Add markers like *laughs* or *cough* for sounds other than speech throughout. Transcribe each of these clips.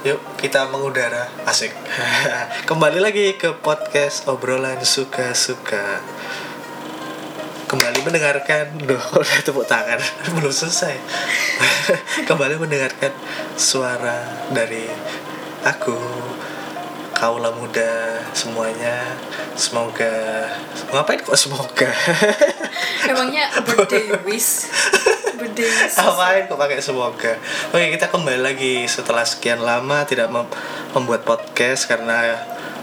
Yuk kita mengudara asik. *laughs* Kembali lagi ke podcast obrolan suka-suka. Kembali mendengarkan, Duh, *laughs* udah tepuk tangan *laughs* belum selesai. Kembali mendengarkan suara dari aku, kaula muda semuanya. Semoga ngapain kok semoga? Emangnya birthday wish? Ngapain kok pakai semoga? Oke, kita kembali lagi setelah sekian lama tidak mem- membuat podcast karena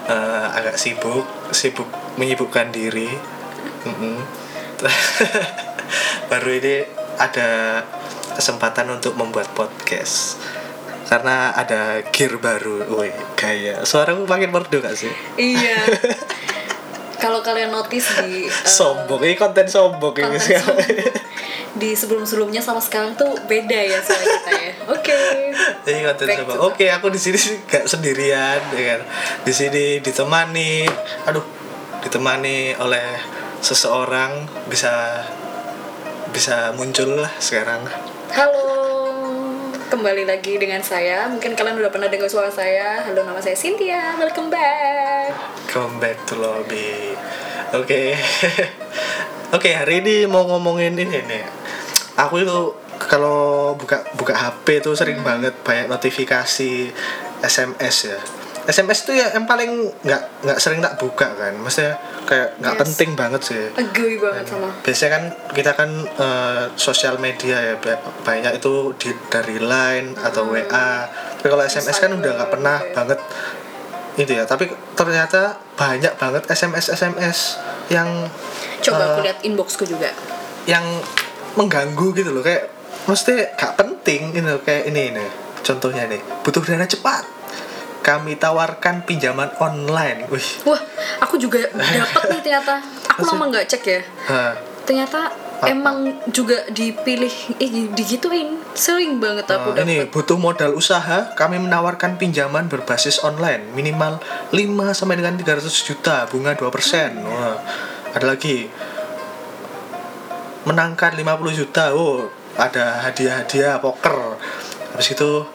eh, agak sibuk, sibuk menyibukkan diri. *laughs* Baru ini ada kesempatan untuk membuat podcast karena ada gear baru, woi gaya. Suaraku makin merdu gak sih? Iya. *laughs* Kalau kalian notice di eh, sombong, ini konten sombong ini konten sekarang. sombong, *laughs* di sebelum-sebelumnya sama sekarang tuh beda ya suara kita ya. *laughs* Oke. Jadi coba. to Oke, aku di sini *laughs* gak sendirian, ya kan. Di sini ditemani, aduh, ditemani oleh seseorang bisa bisa muncul lah sekarang. Halo. Kembali lagi dengan saya. Mungkin kalian udah pernah dengar suara saya. Halo, nama saya Cynthia. Welcome back. Come back to lobby. Oke. *laughs* Oke, hari ini mau ngomongin ini nih. Aku itu kalau buka buka HP tuh sering banget banyak notifikasi SMS ya. SMS tuh ya yang paling nggak nggak sering tak buka kan. Maksudnya kayak nggak Yes. penting banget sih. Agree banget sama. Biasanya kan kita kan eh, sosial media ya ba- banyak itu di, dari line atau WA. Tapi kalau SMS kan udah nggak pernah Oke. banget itu ya. Tapi ternyata banyak banget SMS SMS yang Coba aku Eh, lihat inboxku juga. yang mengganggu gitu loh kayak mesti gak penting ini loh, kayak ini nih contohnya nih butuh dana cepat kami tawarkan pinjaman online wih Wah, aku juga *laughs* dapat nih ternyata. Aku lama nggak cek ya. Hah. Ternyata Apa? emang juga dipilih, eh digituin. Sering banget aku dapat. ini butuh modal usaha, kami menawarkan pinjaman berbasis online minimal 5 sampai dengan 300 juta, bunga 2%. Wah, ada lagi. Menangkan 50 juta. Oh, ada hadiah-hadiah poker. Habis itu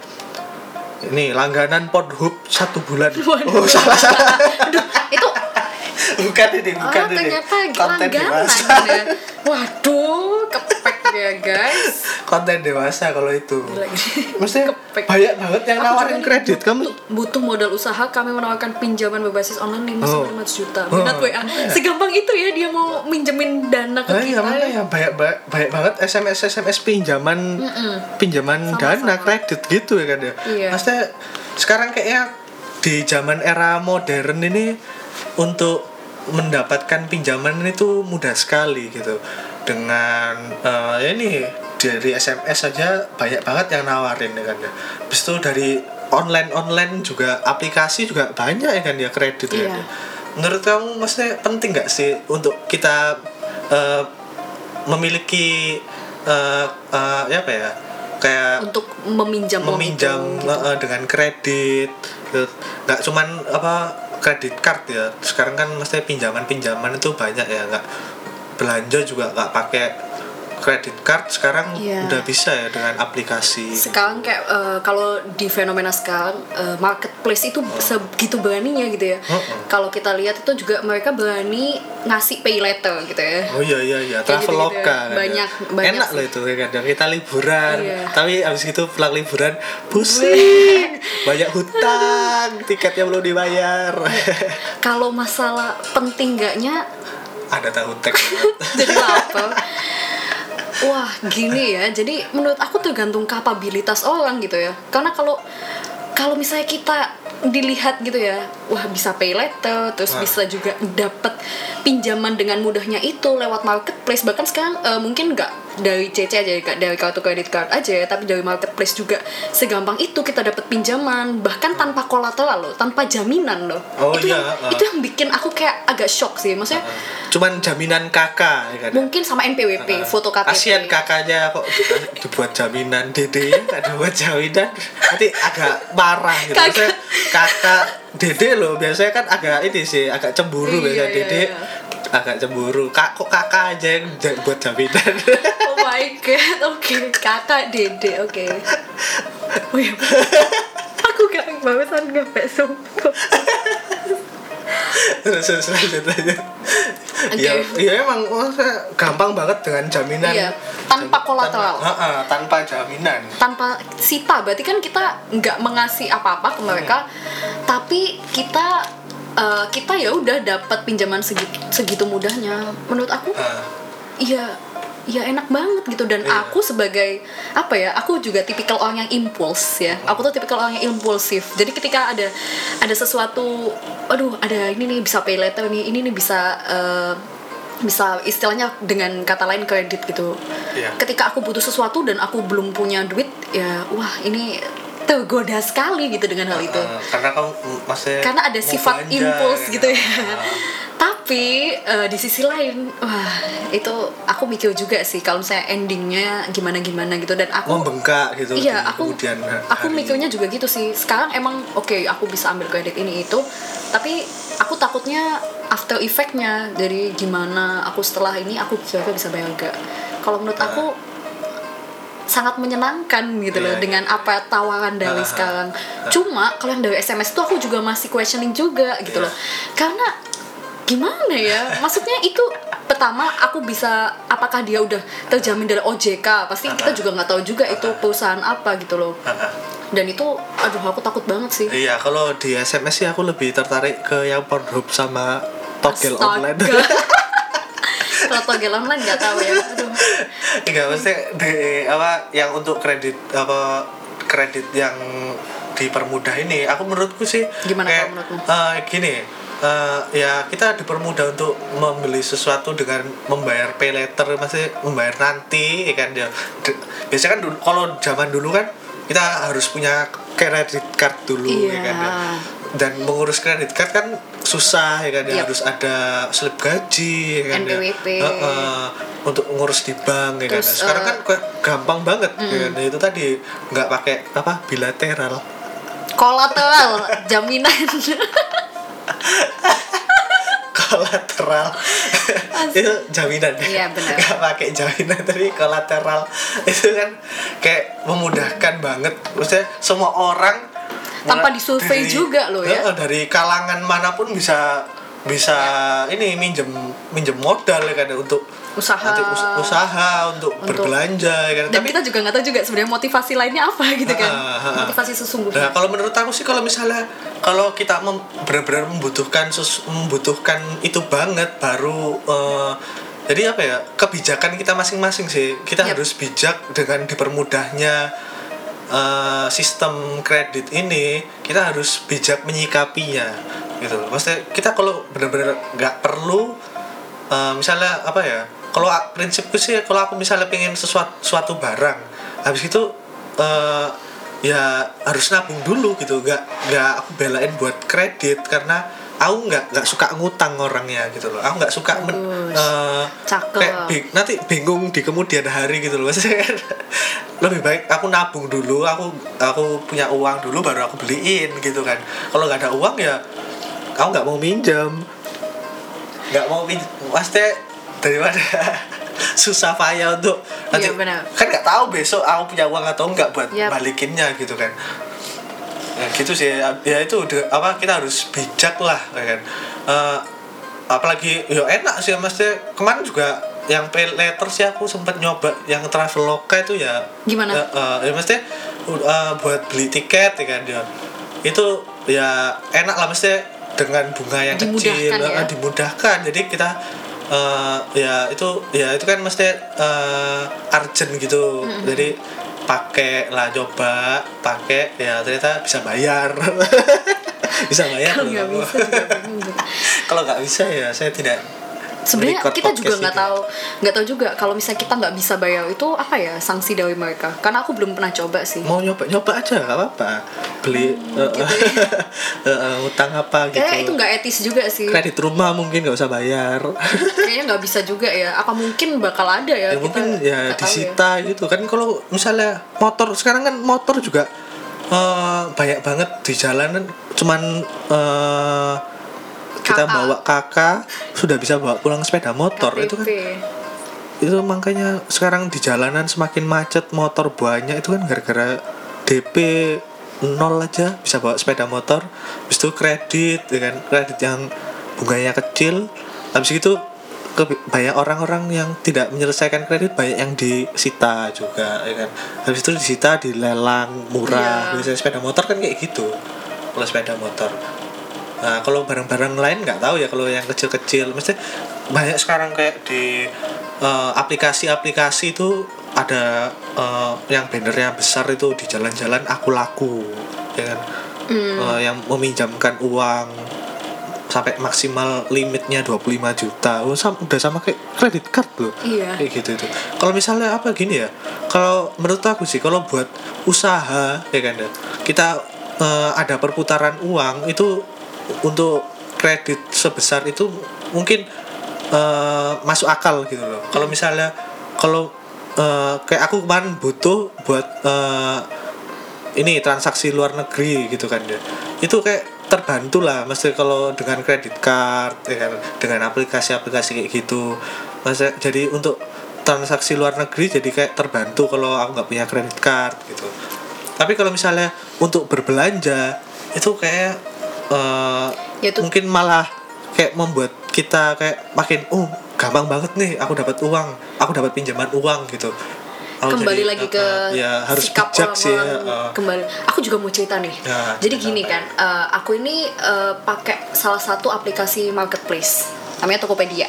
ini langganan Pornhub satu bulan. *laughs* Waduh. Oh, salah salah. Aduh, itu *laughs* bukan ini, bukan ah, ini. ternyata Konten langganan ya. Waduh, ya guys. Konten dewasa kalau itu. Kepek. banyak banget yang nawarin kredit. Kamu butuh modal usaha kami menawarkan pinjaman berbasis online 5 Oh. sampai 500 juta Oh. minat WA segampang itu ya dia mau minjemin dana ke Nah, kita ya ya banyak banyak, banyak banget SMS SMS pinjaman pinjaman Sama, dana sama. kredit gitu ya kan ya. Iya. Maksudnya sekarang kayaknya di zaman era modern ini untuk mendapatkan pinjaman itu mudah sekali gitu. Dengan eh, ya ini dari SMS saja banyak banget yang nawarin ya kan ya. Habis itu dari online online juga aplikasi juga banyak ya kan ya kredit ya. Iya. Menurut kamu maksudnya penting nggak sih untuk kita eh, memiliki eh eh, ya apa ya kayak untuk meminjam meminjam itu, gitu. eh, dengan kredit nggak cuman apa kredit card ya sekarang kan mesti pinjaman pinjaman itu banyak ya nggak belanja juga nggak pakai kredit card sekarang Iya. udah bisa ya dengan aplikasi sekarang kayak eh, kalau di fenomena sekarang eh, marketplace itu segitu beraninya gitu ya Heeh. kalau kita lihat itu juga mereka berani ngasih pay letter gitu ya Oh iya iya iya, Traveloka gitu-gitu ya. kan ya. Banyak- banyak Enak sih. loh itu kayak kadang kita liburan, Iya. tapi abis itu pulang liburan pusing, *laughs* banyak hutang, tiketnya belum dibayar. kalau masalah penting gaknya Ada tahu teks. *laughs* jadi lapar wah gini ya. Jadi menurut aku tergantung kapabilitas orang gitu ya. Karena kalau kalau misalnya kita dilihat gitu ya wah bisa pay letter terus Wah. bisa juga dapat pinjaman dengan mudahnya itu lewat marketplace bahkan sekarang eh, mungkin nggak dari CC aja nggak dari kartu kredit card aja ya, tapi dari marketplace juga segampang itu kita dapat pinjaman bahkan tanpa kolateral loh tanpa jaminan loh Oh itu iya, yang, ah. itu yang bikin aku kayak agak shock sih maksudnya Cuman jaminan kakak ya kan. mungkin sama NPWP foto KTP Kasian kakaknya kok di- dibuat jaminan dede nggak dibuat jaminan nanti agak marah gitu. Kakak dede loh biasanya kan agak ini sih agak cemburu Iya, biasanya iya, dede. iya. agak cemburu. Kak kok kakak aja yang buat jaminan? *laughs* Oh my god, oke. Kakak dede, oke. Oh iya, *laughs* aku gak alasan nggak sumpah terus terus lanjut aja Oke. ya ya emang gampang banget dengan jaminan Iya, tanpa kolateral. tanpa, Ha-ha, tanpa jaminan tanpa sita berarti kan kita nggak mengasih apa-apa ke mereka tapi kita eh, kita ya udah dapat pinjaman segitu, segitu mudahnya menurut aku iya iya enak banget gitu. Dan Iya. aku sebagai apa ya aku juga tipikal orang yang impuls ya. Aku tuh tipikal orang yang impulsif. Jadi ketika ada ada sesuatu aduh ada ini nih bisa pay later nih ini nih bisa eh, bisa istilahnya dengan kata lain kredit gitu. Iya. ketika aku butuh sesuatu dan aku belum punya duit ya wah ini tergoda sekali gitu dengan hal itu. Ah, karena kamu maksudnya karena ada sifat belanja, impuls gitu ya. Ah, tapi eh, di sisi lain wah itu aku mikir juga sih kalau misalnya endingnya gimana gimana gitu dan aku membengkak gitu iya aku kemudian aku hari. mikirnya juga gitu sih sekarang emang oke aku bisa ambil kredit ini itu tapi aku takutnya after effectnya dari gimana aku setelah ini aku kira bisa bayar gak kalau menurut Ah. aku sangat menyenangkan gitu loh Iya, iya. dengan apa tawaran dari ah, sekarang cuma kalau yang dari SMS itu aku juga masih questioning juga gitu Iya. loh karena gimana ya maksudnya itu pertama aku bisa apakah dia udah terjamin dari OJK pasti kita juga nggak tahu juga itu Ah, ah. perusahaan apa gitu loh dan itu aduh aku takut banget sih Iya, kalau di SMS sih aku lebih tertarik ke yang Pornhub sama togel Astaga. online. *laughs* kalau togel online nggak tahu ya aduh Enggak, maksudnya di apa yang untuk kredit apa kredit yang dipermudah ini, aku menurutku sih Gimana kayak, menurutmu? eh, gini, eh, ya kita dipermudah untuk membeli sesuatu dengan membayar pay later, masih membayar nanti, ya kan ya. Biasanya kan dulu, kalau zaman dulu kan kita harus punya kredit card dulu, ya Iya. kan ya. Dan mengurus kredit card kan susah ya kan ya Yap. harus ada slip gaji ya kan ya. NPWP. Heeh, untuk ngurus di bank ya kan. Terus, Sekarang eh, kan gampang banget ya kan. Itu tadi nggak pakai apa bilateral. kolateral jaminan *laughs* *laughs* kolateral. Itu jaminan. Iya, benar. nggak pakai jaminan tapi kolateral. Itu kan kayak memudahkan banget. Maksudnya semua orang Tanpa disurvei juga loh ya. Dari kalangan mana pun bisa bisa ini minjem minjem modal ya kan untuk Usaha. nanti us- usaha untuk, Untuk- berbelanja ya kan. Dan kita juga nggak tahu juga sebenarnya motivasi lainnya apa gitu kan. motivasi Nah, sesungguhnya kalau menurut aku sih kalau misalnya kalau kita mem- benar-benar membutuhkan sus- membutuhkan itu banget baru eh, jadi apa ya kebijakan kita masing-masing sih. Kita Yap. harus bijak dengan dipermudahnya eh, sistem kredit ini. Kita harus bijak menyikapinya gitu. Maksudnya kita kalau benar-benar nggak perlu eh, misalnya apa ya kalau prinsipku sih kalau aku misalnya pengen sesuatu suatu barang habis itu eh, ya harus nabung dulu gitu. Nggak nggak aku belain buat kredit karena aku nggak nggak suka ngutang orangnya gitu loh. Aku nggak suka men, Cakep. kayak bing- nanti bingung di kemudian hari gitu loh. *laughs* Maksudnya kan lebih baik aku nabung dulu aku aku punya uang dulu baru aku beliin gitu kan. Kalau nggak ada uang ya aku nggak mau minjem. Nggak mau pinjam maksudnya daripada *laughs* susah payah untuk nanti Iya, benar. kan nggak tahu besok aku punya uang atau enggak buat Yap. balikinnya gitu kan ya gitu sih ya itu de- apa kita harus bijak lah ya kan Eh, apalagi ya enak sih maksudnya kemarin juga yang pay letter sih aku sempat nyoba yang traveloka itu ya Gimana? eh, eh, ya maksudnya uh, buat beli tiket ya kan ya itu ya enak lah maksudnya dengan bunga yang Dimudahkan kecil ya. dimudahkan jadi kita eh, ya itu ya itu kan mesti eh, urgent gitu. Jadi pakai lah coba pakai ya ternyata bisa bayar. *laughs* Bisa bayar kalau nggak bisa. *laughs* Kalau nggak bisa ya saya tidak sebenarnya kita juga nggak ini. tahu nggak tahu juga kalau misalnya kita nggak bisa bayar itu apa ya sanksi dari mereka? Karena aku belum pernah coba sih. Mau nyoba nyoba aja nggak apa-apa. Beli eh, gitu *laughs* eh, eh, utang apa gitu. kayaknya itu nggak etis juga sih. Kredit rumah mungkin nggak usah bayar. *laughs* Kayaknya nggak bisa juga ya. Apa mungkin bakal ada ya ya kita mungkin ya tahu disita gitu kan. Kalau misalnya motor sekarang kan motor juga eh, banyak banget di jalanan. Cuman eh, kita bawa kakak sudah bisa bawa pulang sepeda motor itu kan. KTP. itu makanya sekarang di jalanan semakin macet motor banyak itu kan gara-gara DP nol aja bisa bawa sepeda motor. Habis itu kredit dengan kredit yang bunganya kecil. Habis itu ke- banyak orang-orang yang tidak menyelesaikan kredit banyak yang disita juga ya kan. Habis itu disita dilelang murah. Iya. biasanya sepeda motor kan kayak gitu. Kalau sepeda motor nah kalau barang-barang lain nggak tahu ya kalau yang kecil-kecil. Mesti banyak sekarang kayak di eh, aplikasi-aplikasi itu ada eh, yang bannernya besar itu di jalan-jalan aku laku ya kan? Eh, yang meminjamkan uang sampai maksimal limitnya 25 juta. Oh, sam- udah sama kayak kredit card loh. Iya. kayak gitu itu. Kalau misalnya apa gini ya kalau menurut aku sih kalau buat usaha ya kan ya, kita eh, ada perputaran uang itu untuk kredit sebesar itu mungkin eh, masuk akal gitu loh. Kalau misalnya kalau eh, kayak aku kemarin butuh buat eh, ini transaksi luar negeri gitu kan ya. Itu kayak terbantu lah mesti kalau dengan kredit card ya kan dengan aplikasi-aplikasi kayak gitu. Masa jadi untuk transaksi luar negeri jadi kayak terbantu kalau aku nggak punya kredit card gitu. Tapi kalau misalnya untuk berbelanja itu kayak eh, Ya itu- mungkin malah kayak membuat kita kayak makin oh gampang banget nih aku dapat uang aku dapat pinjaman uang gitu. Aku kembali jadi, lagi eh, ke eh, ya harus sikap bijak sih ya, eh. kembali. Aku juga mau cerita nih. Ya, jadi cerita gini apa? kan eh, aku ini eh, pakai salah satu aplikasi marketplace namanya Tokopedia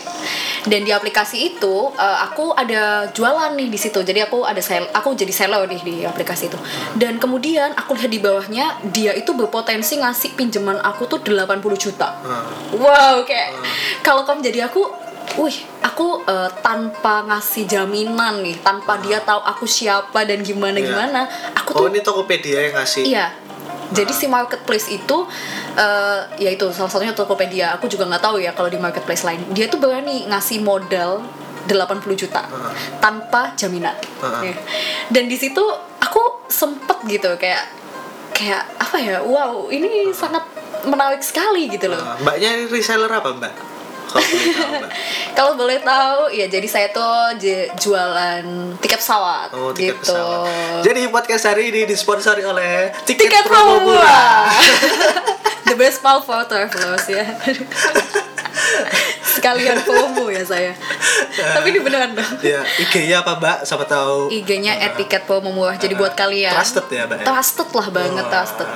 dan di aplikasi itu eh, aku ada jualan nih di situ jadi aku ada sel aku jadi seller nih di aplikasi itu dan kemudian aku lihat di bawahnya dia itu berpotensi ngasih pinjaman aku tuh 80 juta Eh. Wow, kayak kalau kamu jadi aku, wih, aku eh, tanpa ngasih jaminan nih, tanpa dia tahu aku siapa dan gimana gimana, aku Oh tuh ini Tokopedia yang ngasih. iya. Jadi si marketplace itu, eh ya itu salah satunya Tokopedia. Aku juga nggak tahu ya kalau di marketplace lain. Dia tuh berani ngasih modal 80 juta Heeh. tanpa jaminan. Heeh. Ya. Dan di situ aku sempet gitu kayak kayak apa ya? Wow, ini sangat menarik sekali gitu loh. Nah, mbaknya ini reseller apa mbak? *laughs* Kalau boleh tahu ya jadi saya tuh jualan tiket pesawat Oh tiket gitu. pesawat. Jadi podcast hari ini disponsori oleh tiket, tiket promo murah. *laughs* The best mall for travelers ya. *laughs* Sekalian promo ya saya. Tapi ini beneran dong. ya IG-nya apa mbak? Siapa tahu. IG-nya etiket promo murah. Jadi buat kalian Trusted ya mbak. ya? Trusted lah banget Oh. trusted.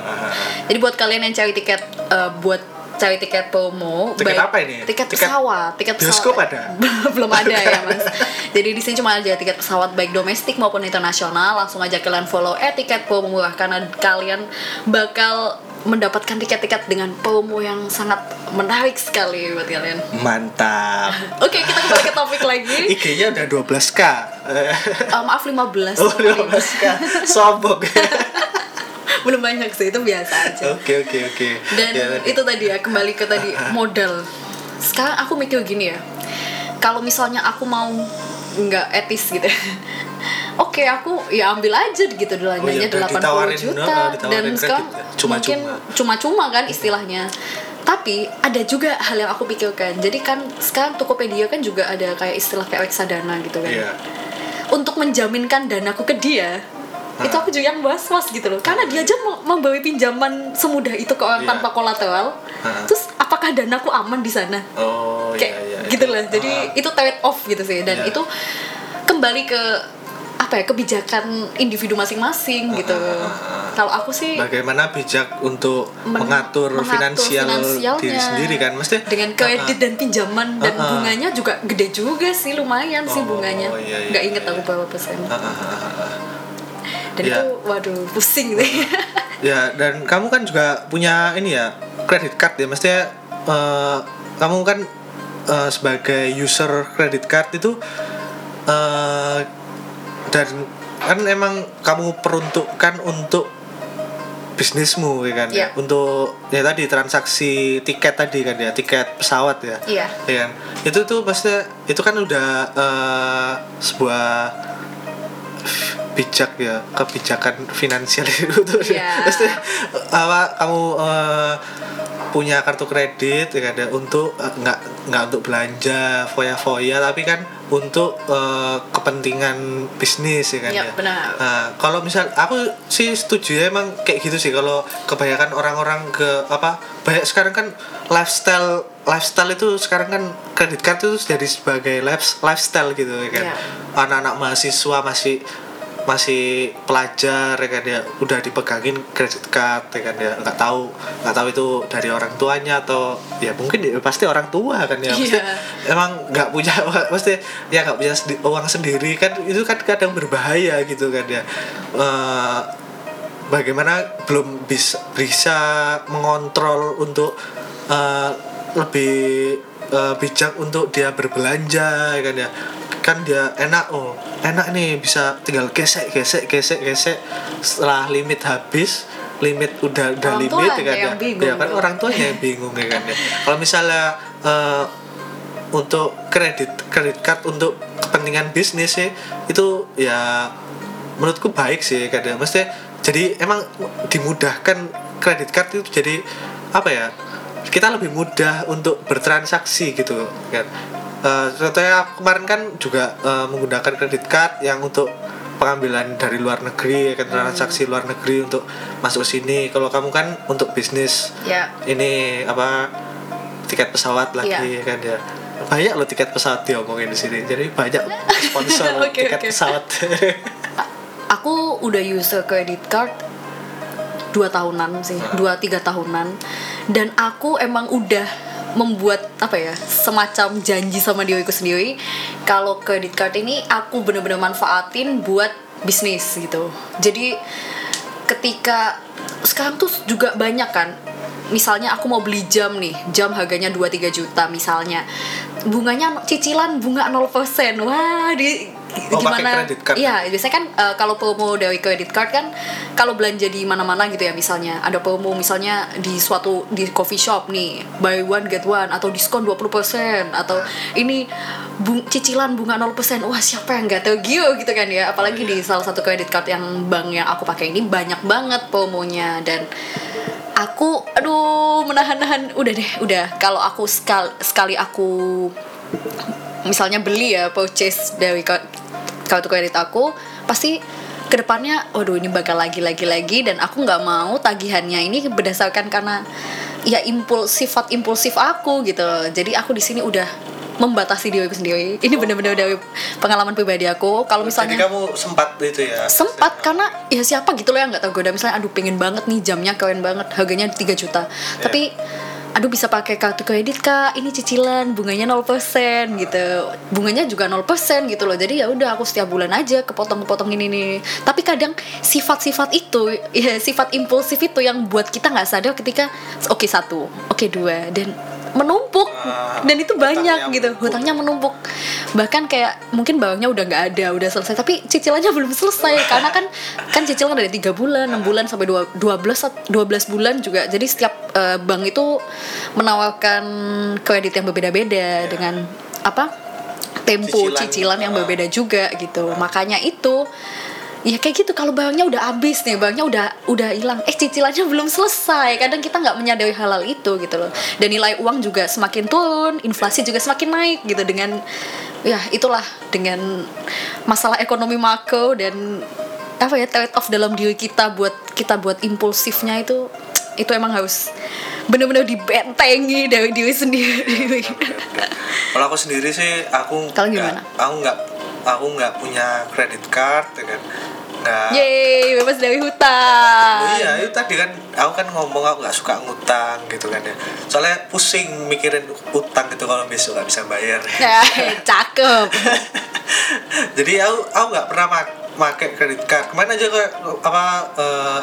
Jadi buat kalian yang cari tiket eh, buat cari tiket promo, Tiket baik- apa ini? Tiket, Tiket pesawat, tiket bioskop pesawat. ada? *laughs* Belum ada ya, Mas. Jadi di sini cuma ada tiket pesawat baik domestik maupun internasional. Langsung aja kalian follow etiket promo murah karena kalian bakal mendapatkan tiket-tiket dengan promo yang sangat menarik sekali buat kalian. Mantap. *laughs* Oke, kita kembali ke topik lagi. IG-nya udah 12k. Eh, maaf 15. oh 12k. Sombong. *laughs* Belum banyak sih, itu biasa aja. Oke oke oke. dan Ya, tadi. itu tadi ya kembali ke tadi *laughs* modal sekarang aku mikir gini ya kalau misalnya aku mau nggak etis gitu *laughs* oke aku ya ambil aja gitu Oh, belanjanya iya, udah 80 ditawarin, juta nah, ditawarin dan sekarang ya. Cuma-cuma. mungkin cuma-cuma kan istilahnya tapi ada juga hal yang aku pikirkan jadi kan sekarang Tokopedia kan juga ada kayak istilah kayak reksadana gitu kan Iya. untuk menjaminkan danaku ke dia itu aku juga yang was-was gitu loh. Karena dia aja mau memberi pinjaman semudah itu ke orang Iya. tanpa kolateral. Terus apakah danaku aman di sana? Oh kayak iya iya. gitu lah jadi itu trade off gitu sih. Dan Iya. itu kembali ke apa ya kebijakan individu masing-masing gitu. ah. kalau aku sih bagaimana bijak untuk Men- mengatur, mengatur finansial diri sendiri kan? Mesti dengan kredit dan pinjaman dan bunganya juga gede juga sih. Lumayan sih Oh, bunganya. iya, iya, nggak inget iya, aku iya. berapa persen dan Iya. itu waduh pusing deh *laughs* ya dan kamu kan juga punya ini ya credit card ya mestinya eh, kamu kan eh, sebagai user credit card itu eh, dan kan emang kamu peruntukkan untuk bisnismu ya kan Iya. untuk ya tadi transaksi tiket tadi kan ya tiket pesawat ya Iya. ya kan itu tuh pasti itu kan udah eh, sebuah bijak ya kebijakan finansial *laughs* itu tuh pasti apa kamu eh, punya kartu kredit ya kan ya untuk eh, nggak nggak untuk belanja foya-foya tapi kan untuk eh, kepentingan bisnis ya kan Iya, ya. benar. Nah, kalau misal aku sih setuju ya emang kayak gitu sih kalau kebanyakan orang-orang ke apa banyak sekarang kan lifestyle lifestyle itu sekarang kan kredit card itu jadi sebagai life- lifestyle gitu ya kan Iya. anak-anak mahasiswa masih masih pelajar ya kan ya. Udah dipegangin kredit card ya kan ya. Nggak tahu nggak tahu itu dari orang tuanya atau ya mungkin ya pasti orang tua kan ya. Pasti Iya. emang nggak punya *laughs* pasti ya nggak punya sendi- uang sendiri kan itu kan kadang berbahaya gitu kan ya. Eh, bagaimana belum bisa bisa mengontrol untuk eh, lebih eh, bijak untuk dia berbelanja ya kan ya kan dia enak oh enak nih bisa tinggal gesek gesek gesek gesek. Setelah limit habis limit udah udah Orang limit ya kan ya. bingung Ya kan orang tuanya yang bingung ya kan ya. Kalau misalnya eh, untuk kredit kredit card untuk kepentingan bisnis sih itu ya menurutku baik sih kadang mesti jadi emang dimudahkan kredit card itu jadi apa ya kita lebih mudah untuk bertransaksi gitu kan Eh, contohnya kemarin kan juga eh, menggunakan kredit card yang untuk pengambilan dari luar negeri ya kan transaksi luar negeri untuk masuk sini. Kalau kamu kan untuk bisnis ya. ini apa tiket pesawat lagi Iya. kan ya. Banyak loh tiket pesawat diomongin di sini. Jadi banyak *laughs* sponsor Oke, tiket oke. pesawat *laughs* aku udah user credit card dua tahunan sih dua tiga tahunan. Dan aku emang udah membuat apa ya semacam janji sama diriku sendiri kalau credit card ini aku bener-bener manfaatin buat bisnis gitu. Jadi ketika sekarang tuh juga banyak kan misalnya aku mau beli jam nih jam harganya 2-3 juta misalnya bunganya cicilan bunga 0% wah di Oh, gimana? credit card. iya biasanya kan eh, kalau promo dari credit card kan kalau belanja di mana-mana gitu ya misalnya. Ada promo misalnya di suatu di coffee shop nih buy one get one atau diskon 20% atau ini bung, cicilan bunga 0% wah siapa yang nggak tahu? Gio gitu kan ya. Apalagi Oh, iya. di salah satu credit card yang bank yang aku pakai ini banyak banget promonya. Dan aku aduh menahan-nahan. Udah deh udah. Kalau aku sekali sekali aku misalnya beli ya purchase dari ka- kartu kredit aku pasti ke depannya waduh ini bakal lagi lagi lagi dan aku nggak mau tagihannya ini berdasarkan karena ya impulsif sifat impulsif aku gitu jadi aku di sini udah membatasi diriku sendiri. Ini bener-bener dari pengalaman pribadi aku. Kalau misalnya jadi kamu sempat itu ya? Sempat karena ya siapa gitu loh yang nggak tahu goda. Misalnya aduh pengen banget nih jamnya keren banget harganya 3 juta. Tapi aduh bisa pakai kartu kredit kak. Ini cicilan bunganya 0% gitu. Bunganya juga 0% gitu loh. Jadi ya udah aku setiap bulan aja kepotong-kepotong ini nih tapi kadang sifat-sifat itu *laughs* ya sifat impulsif itu yang buat kita nggak sadar ketika oke satu oke dua dan menumpuk. Ah, dan itu banyak hutangnya gitu. menumpuk. hutangnya menumpuk. Bahkan kayak mungkin barangnya udah nggak ada udah selesai. Tapi cicilannya *laughs* belum selesai. Karena kan kan cicilan dari tiga bulan enam bulan sampai dua 12 12 bulan juga. Jadi setiap eh, bank itu menawarkan kredit yang berbeda-beda dengan apa tempo Cicilan. cicilan, yang Ah. berbeda juga gitu. Makanya itu ya kayak gitu. Kalau barangnya udah habis nih barangnya udah udah hilang. Eh cicilannya belum selesai. Kadang kita nggak menyadari hal-hal itu gitu loh. Dan nilai uang juga semakin turun inflasi juga semakin naik gitu dengan ya itulah dengan masalah ekonomi makro dan apa ya trade off dalam diri kita buat kita buat impulsifnya itu itu emang harus bener-bener dibentengi dari diri sendiri. Kalau aku sendiri sih aku Kalau aku nggak aku nggak punya kredit card ya kan nggak Yeay, bebas dari hutang. Oh iya, itu tadi kan aku kan ngomong aku nggak suka ngutang gitu kan ya. Soalnya pusing mikirin utang gitu kalau besok nggak bisa bayar. Nah, *laughs* cakep. *laughs* Jadi aku aku nggak pernah mak pakai kredit card. Kemarin aja kayak apa eh,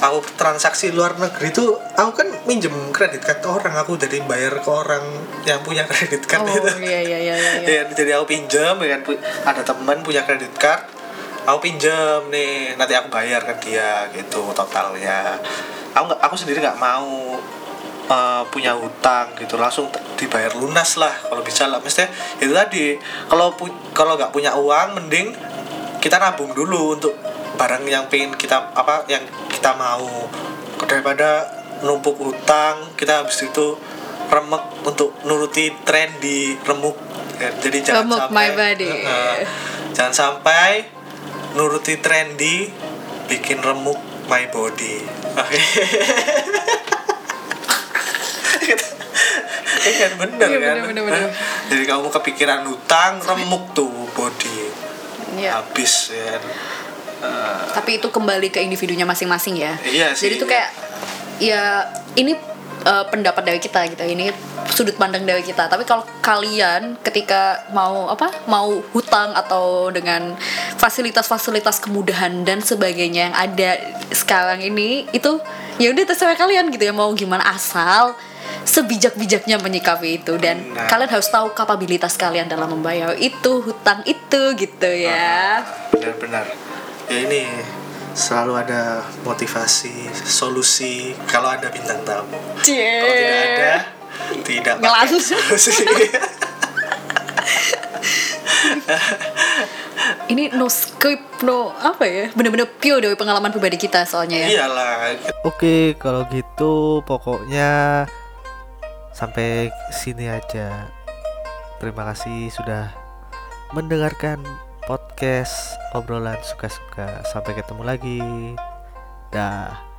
aku transaksi luar negeri tuh aku kan minjem kredit card ke orang aku jadi bayar ke orang yang punya kredit card Oh itu. iya iya iya iya. *laughs* Ya, jadi aku pinjam ya kan ada teman punya kredit card aku pinjam nih nanti aku bayar ke dia gitu totalnya aku nggak aku sendiri nggak mau eh, punya hutang gitu langsung dibayar lunas lah kalau bisa lah mestinya itu tadi kalau pu- kalau nggak punya uang mending kita nabung dulu untuk barang yang pengen kita apa yang kita mau daripada numpuk utang kita habis itu remek untuk nuruti tren di remuk jadi jangan Remuk sampai my body. Heeh. jangan sampai nuruti trendy bikin remuk my body oke *laughs* Iya kan bener Iya, kan bener, bener, bener. Hah? jadi kamu kepikiran utang remuk tuh body Iya. habis ya tapi itu kembali ke individunya masing-masing ya Iya sih, jadi itu iya. kayak ya ini uh, pendapat dari kita gitu ini sudut pandang dari kita tapi kalau kalian ketika mau apa mau hutang atau dengan fasilitas-fasilitas kemudahan dan sebagainya yang ada sekarang ini itu ya udah terserah kalian gitu ya mau gimana asal sebijak-bijaknya menyikapi itu. Dan Benar. kalian harus tahu kapabilitas kalian dalam membayar itu hutang itu gitu ya. Benar-benar. Ya ini selalu ada motivasi solusi kalau ada bintang tamu. Kalau tidak ada tidak solusi *laughs* *laughs* ini no script no apa ya bener-bener pure dari pengalaman pribadi kita soalnya ya iyalah Oke, kalau gitu pokoknya sampai sini aja. Terima kasih sudah mendengarkan podcast obrolan suka-suka. Sampai ketemu lagi. Dah.